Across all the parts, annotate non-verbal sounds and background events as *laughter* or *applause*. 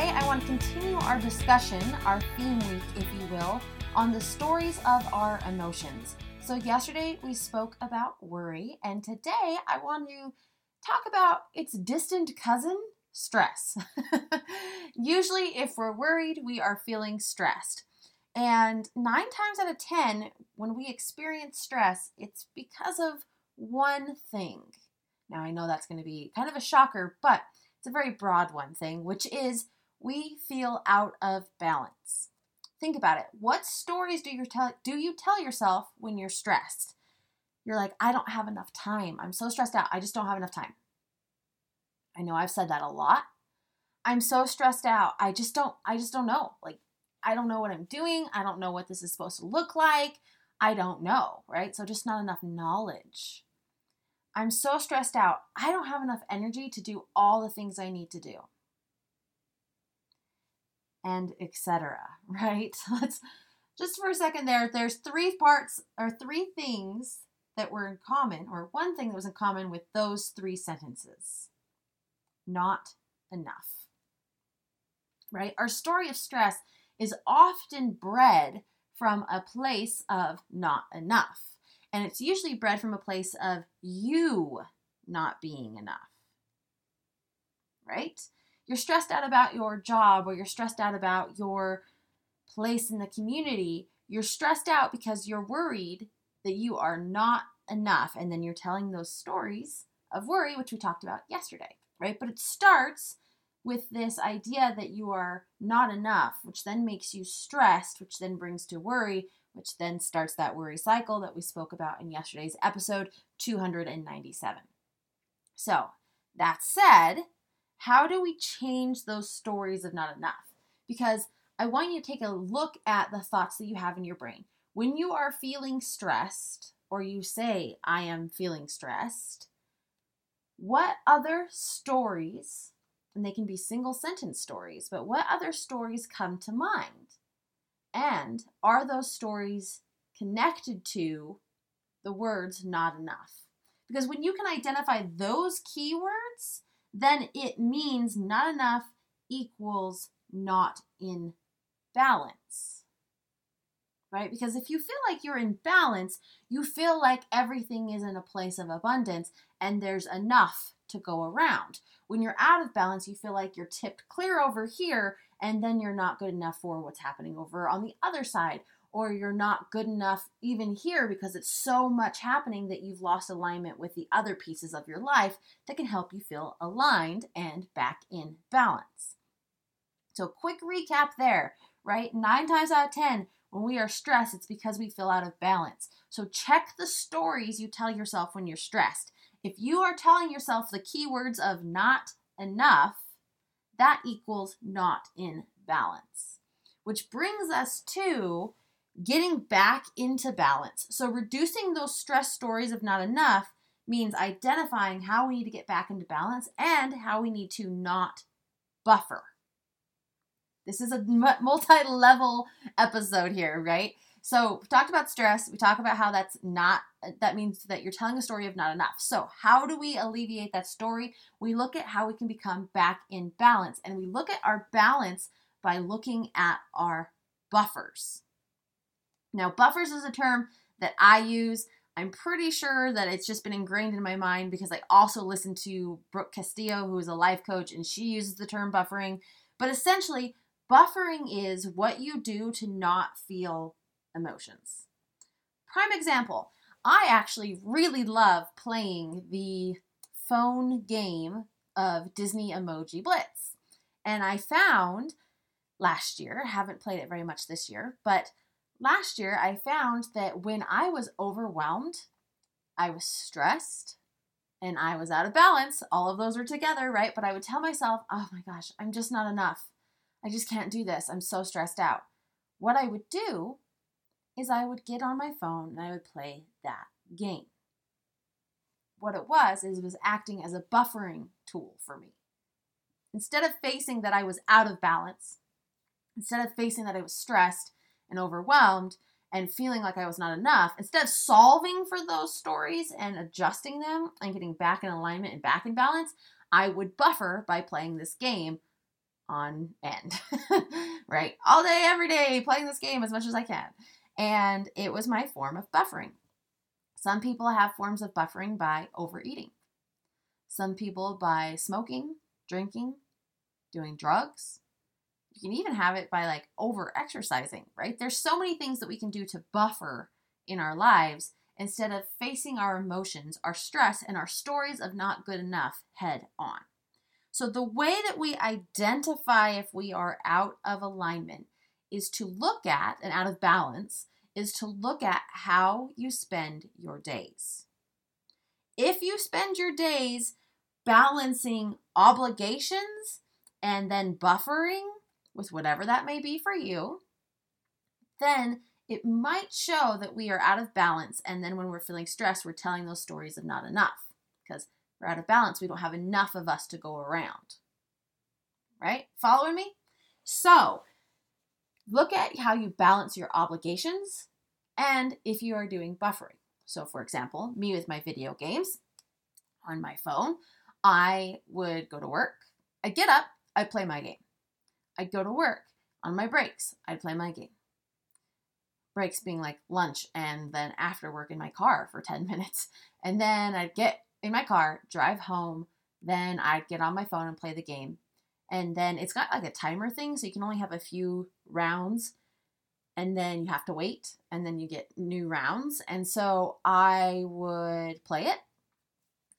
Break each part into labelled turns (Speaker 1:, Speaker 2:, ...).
Speaker 1: Today I want to continue our discussion, our theme week, if you will, on the stories of our emotions. So, yesterday we spoke about worry, and today I want to talk about its distant cousin, stress. *laughs* Usually, if we're worried, we are feeling stressed. And nine times out of 10, when we experience stress, it's because of one thing. Now, I know that's going to be kind of a shocker, but it's a very broad one thing, which is we feel out of balance. Think about it. What stories do you tell do you tell yourself when you're stressed? You're like, I don't have enough time. I'm so stressed out. I just don't have enough time. I know I've said that a lot. I'm so stressed out. I just don't I just don't know. Like I don't know what I'm doing. I don't know what this is supposed to look like. I don't know, right? So just not enough knowledge. I'm so stressed out. I don't have enough energy to do all the things I need to do. And etc. *laughs* Right? Let's just for a second there, there's three parts or three things that were in common, or one thing that was in common with those three sentences not enough. Right? Our story of stress is often bred from a place of not enough. And it's usually bred from a place of you not being enough. Right? You're stressed out about your job or you're stressed out about your place in the community. You're stressed out because you're worried that you are not enough. And then you're telling those stories of worry, which we talked about yesterday right? But it starts with this idea that you are not enough, which then makes you stressed, which then brings to worry, which then starts that worry cycle that we spoke about in yesterday's episode 297. So, that said, how do we change those stories of not enough? Because I want you to take a look at the thoughts that you have in your brain. When you are feeling stressed, or you say, I am feeling stressed, what other stories, and they can be single sentence stories, but what other stories come to mind? And are those stories connected to the words not enough? Because when you can identify those keywords, then it means not enough equals not in balance right? Because if you feel like you're in balance, you feel like everything is in a place of abundance and there's enough to go around. When you're out of balance, you feel like you're tipped clear over here and then you're not good enough for what's happening over on the other side. Or you're not good enough even here because it's so much happening that you've lost alignment with the other pieces of your life that can help you feel aligned and back in balance. So, quick recap there, right? Nine times out of 10, when we are stressed, it's because we feel out of balance. So check the stories you tell yourself when you're stressed. If you are telling yourself the keywords of not enough, that equals not in balance. Which brings us to getting back into balance. So reducing those stress stories of not enough means identifying how we need to get back into balance and how we need to not buffer. This is a multi level episode here, right? So, we talked about stress. We talk about how that's not, that means that you're telling a story of not enough. So, how do we alleviate that story? We look at how we can become back in balance. And we look at our balance by looking at our buffers. Now, buffers is a term that I use. I'm pretty sure that it's just been ingrained in my mind because I also listen to Brooke Castillo, who is a life coach, and she uses the term buffering. But essentially, Buffering is what you do to not feel emotions. Prime example, I actually really love playing the phone game of Disney Emoji Blitz. And I found last year, haven't played it very much this year, but last year I found that when I was overwhelmed, I was stressed, and I was out of balance. All of those were together, right? But I would tell myself, oh my gosh, I'm just not enough. I just can't do this. I'm so stressed out. What I would do is I would get on my phone and I would play that game. What it was is it was acting as a buffering tool for me. Instead of facing that I was out of balance, instead of facing that I was stressed and overwhelmed, and feeling like I was not enough, instead of solving for those stories and adjusting them and getting back in alignment and back in balance, I would buffer by playing this game on end, *laughs* right? All day, every day, playing this game as much as I can. And it was my form of buffering. Some people have forms of buffering by overeating, some people by smoking, drinking, doing drugs, you can even have it by like over exercising, right? There's so many things that we can do to buffer in our lives instead of facing our emotions, our stress, and our stories of not good enough head on. So, the way that we identify if we are out of alignment is to look at, and out of balance, is to look at how you spend your days. If you spend your days balancing obligations and then buffering, with whatever that may be for you, then it might show that we are out of balance. And then when we're feeling stressed, we're telling those stories of not enough because we're out of balance. We don't have enough of us to go around. Right? Following me? So, look at how you balance your obligations and if you are doing buffering. So, for example, me with my video games on my phone, I would go to work, I'd get up, I'd play my game. I'd go to work. On my breaks, I'd play my game. Breaks being like lunch and then after work in my car for 10 *laughs* minutes. And then I'd get in my car, drive home, then I'd get on my phone and play the game. And then it's got like a timer thing, so you can only have a few rounds and then you have to wait and then you get new rounds. And so I would play it.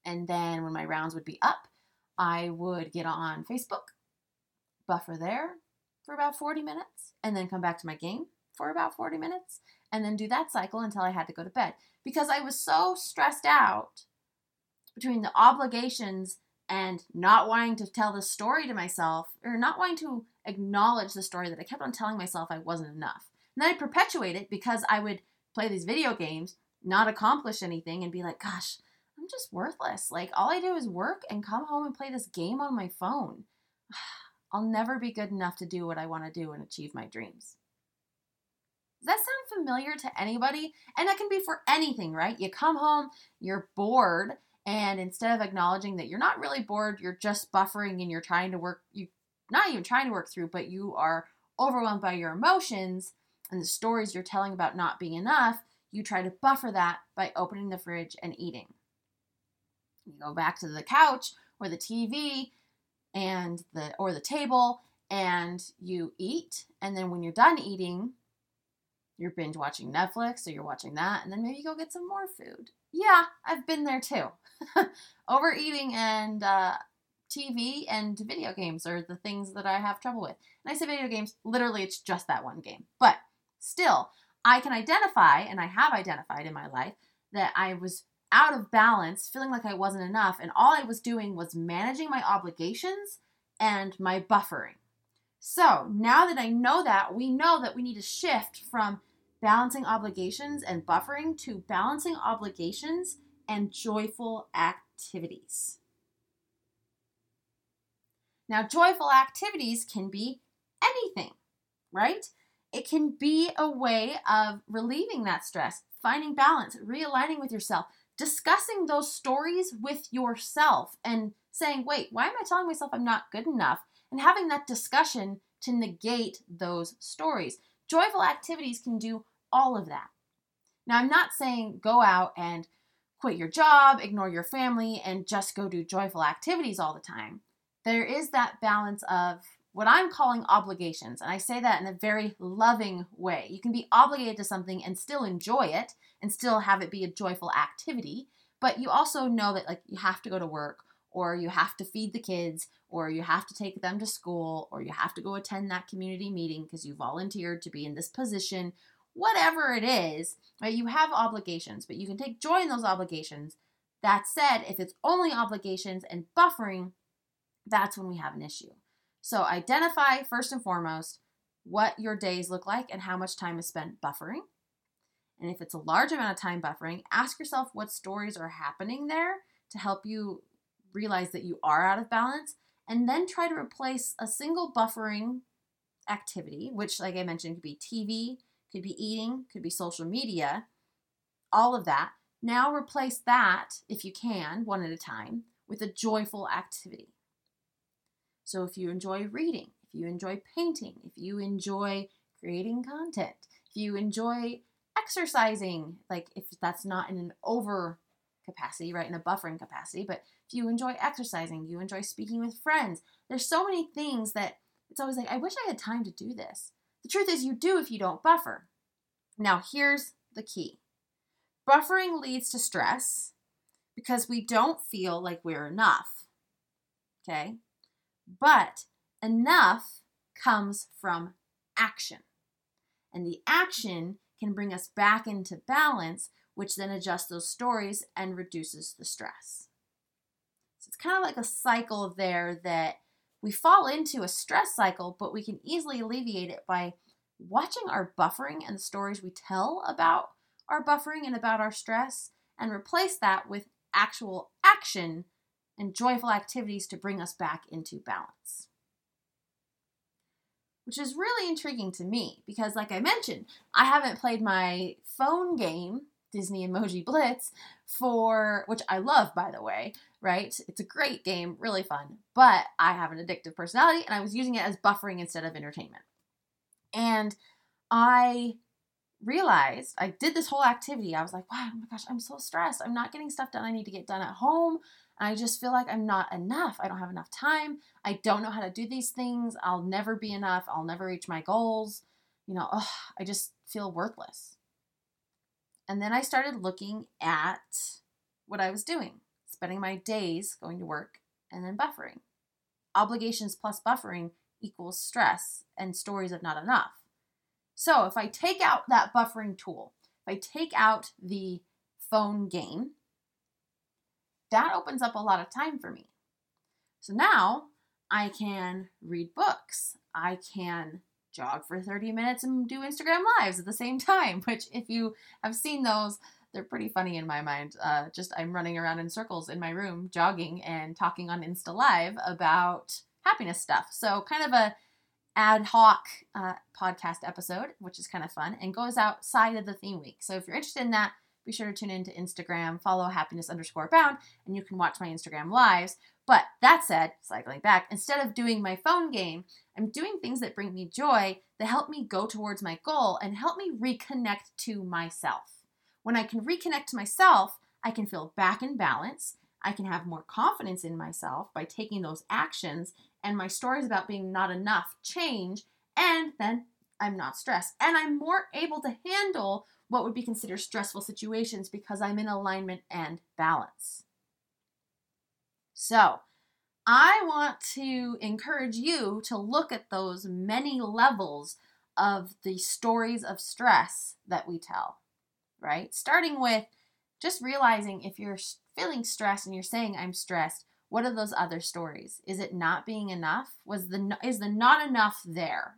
Speaker 1: And then when my rounds would be up, I would get on Facebook buffer there for about 40 minutes, and then come back to my game for about 40 minutes, and then do that cycle until I had to go to bed. Because I was so stressed out between the obligations and not wanting to tell the story to myself, or not wanting to acknowledge the story that I kept on telling myself I wasn't enough. And then I perpetuate it because I would play these video games, not accomplish anything, and be like, gosh, I'm just worthless. Like, all I do is work and come home and play this game on my phone. *sighs* I'll never be good enough to do what I want to do and achieve my dreams. Does that sound familiar to anybody? And that can be for anything, right? You come home, you're bored, and instead of acknowledging that you're not really bored, you're just buffering and you're trying to work you not even trying to work through, but you are overwhelmed by your emotions and the stories you're telling about not being enough, you try to buffer that by opening the fridge and eating. You go back to the couch or the TV and the or the table and you eat and then when you're done eating you're binge watching Netflix or you're watching that and then maybe you go get some more food. Yeah, I've been there too. *laughs* Overeating and uh, TV and video games are the things that I have trouble with. And I say video games, literally it's just that one game. But still, I can identify and I have identified in my life that I was out of balance, feeling like I wasn't enough, and all I was doing was managing my obligations and my buffering. So now that I know that, we know that we need to shift from balancing obligations and buffering to balancing obligations and joyful activities. Now, joyful activities can be anything, right? It can be a way of relieving that stress, finding balance, realigning with yourself, discussing those stories with yourself and saying, wait, why am I telling myself I'm not good enough? And having that discussion to negate those stories. Joyful activities can do all of that. Now, I'm not saying go out and quit your job, ignore your family, and just go do joyful activities all the time. There is that balance of what I'm calling obligations. And I say that in a very loving way. You can be obligated to something and still enjoy it and still have it be a joyful activity, but you also know that like you have to go to work or you have to feed the kids or you have to take them to school or you have to go attend that community meeting because you volunteered to be in this position whatever it is, right? You have obligations, but you can take joy in those obligations. That said, if it's only obligations and buffering, that's when we have an issue. So identify first and foremost what your days look like and how much time is spent buffering. And if it's a large amount of time buffering, ask yourself what stories are happening there to help you realize that you are out of balance. And then try to replace a single buffering activity, which, like I mentioned, could be TV, could be eating, could be social media, all of that. Now replace that, if you can, one at a time, with a joyful activity. So if you enjoy reading, if you enjoy painting, if you enjoy creating content, if you enjoy exercising, like if that's not in an over capacity, right, in a buffering capacity, but if you enjoy exercising, you enjoy speaking with friends, there's so many things that it's always like, I wish I had time to do this. The truth is, you do if you don't buffer. Now, here's the key buffering leads to stress because we don't feel like we're enough. Okay? But enough comes from action. And the action can bring us back into balance, which then adjusts those stories and reduces the stress. So it's kind of like a cycle there that we fall into a stress cycle, but we can easily alleviate it by watching our buffering and the stories we tell about our buffering and about our stress and replace that with actual action and joyful activities to bring us back into balance. Which is really intriguing to me because, like I mentioned, I haven't played my phone game, Disney Emoji Blitz, for which I love, by the way, right? It's a great game, really fun, but I have an addictive personality and I was using it as buffering instead of entertainment. And I realized I did this whole activity. I was like, wow, oh my gosh, I'm so stressed. I'm not getting stuff done I need to get done at home. I just feel like I'm not enough. I don't have enough time. I don't know how to do these things. I'll never be enough. I'll never reach my goals. You know, ugh, I just feel worthless. And then I started looking at what I was doing, spending my days going to work and then buffering. Obligations plus buffering equals stress and stories of not enough. So if I take out that buffering tool, if I take out the phone game, that opens up a lot of time for me. So now I can read books. I can jog for 30 minutes and do Instagram lives at the same time, *laughs* which, if you have seen those, they're pretty funny in my mind. Uh, just I'm running around in circles in my room, jogging and talking on Insta Live about happiness stuff. So, kind of a ad hoc uh, podcast episode, which is kind of fun and goes outside of the theme week. So, if you're interested in that, be sure to tune into Instagram, follow happiness underscore bound, and you can watch my Instagram lives. But that said, cycling back, instead of doing my phone game, I'm doing things that bring me joy, that help me go towards my goal, and help me reconnect to myself. When I can reconnect to myself, I can feel back in balance. I can have more confidence in myself by taking those actions, and my stories about being not enough change, and then I'm not stressed. And I'm more able to handle what would be considered stressful situations because I'm in alignment and balance. So, I want to encourage you to look at those many levels of the stories of stress that we tell, right? Starting with just realizing if you're feeling stressed and you're saying I'm stressed, what are those other stories? Is it not being enough? Was the is the not enough there?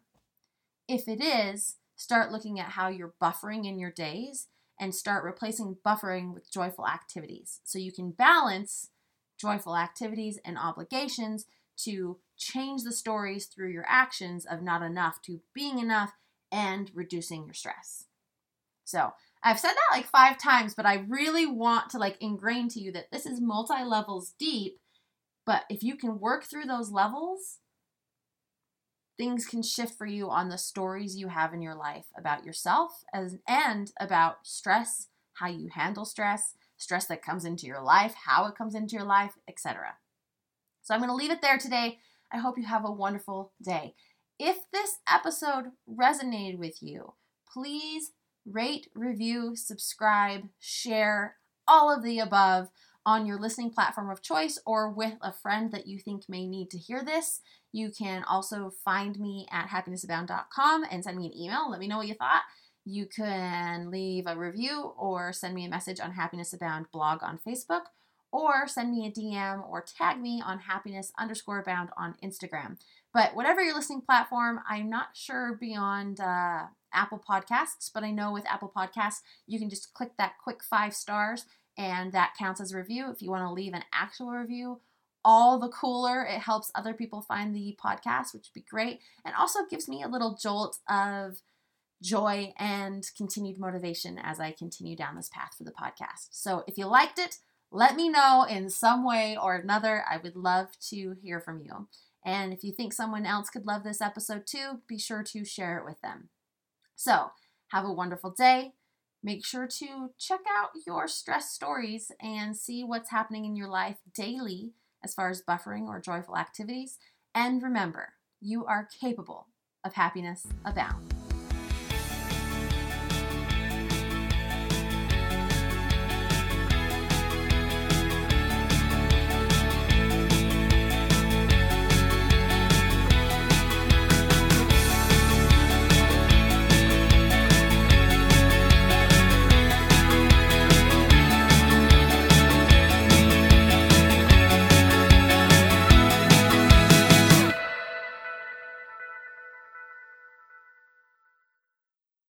Speaker 1: If it is, start looking at how you're buffering in your days and start replacing buffering with joyful activities. So you can balance joyful activities and obligations to change the stories through your actions of not enough to being enough and reducing your stress. So, I've said that like 5 times, but I really want to like ingrain to you that this is multi levels deep, but if you can work through those levels, things can shift for you on the stories you have in your life about yourself as and about stress, how you handle stress, stress that comes into your life, how it comes into your life, etc. So I'm going to leave it there today. I hope you have a wonderful day. If this episode resonated with you, please rate, review, subscribe, share, all of the above on your listening platform of choice or with a friend that you think may need to hear this. You can also find me at happinessabound.com and send me an email. Let me know what you thought. You can leave a review or send me a message on Happiness Abound blog on Facebook, or send me a DM or tag me on happiness underscore abound on Instagram. But whatever your listening platform, I'm not sure beyond uh, Apple Podcasts, but I know with Apple Podcasts, you can just click that quick five stars and that counts as a review. If you want to leave an actual review, all the cooler. It helps other people find the podcast, which would be great. And also gives me a little jolt of joy and continued motivation as I continue down this path for the podcast. So if you liked it, let me know in some way or another. I would love to hear from you. And if you think someone else could love this episode too, be sure to share it with them. So, have a wonderful day. Make sure to check out your stress stories and see what's happening in your life daily as far as buffering or joyful activities. And remember, you are capable of happiness abound.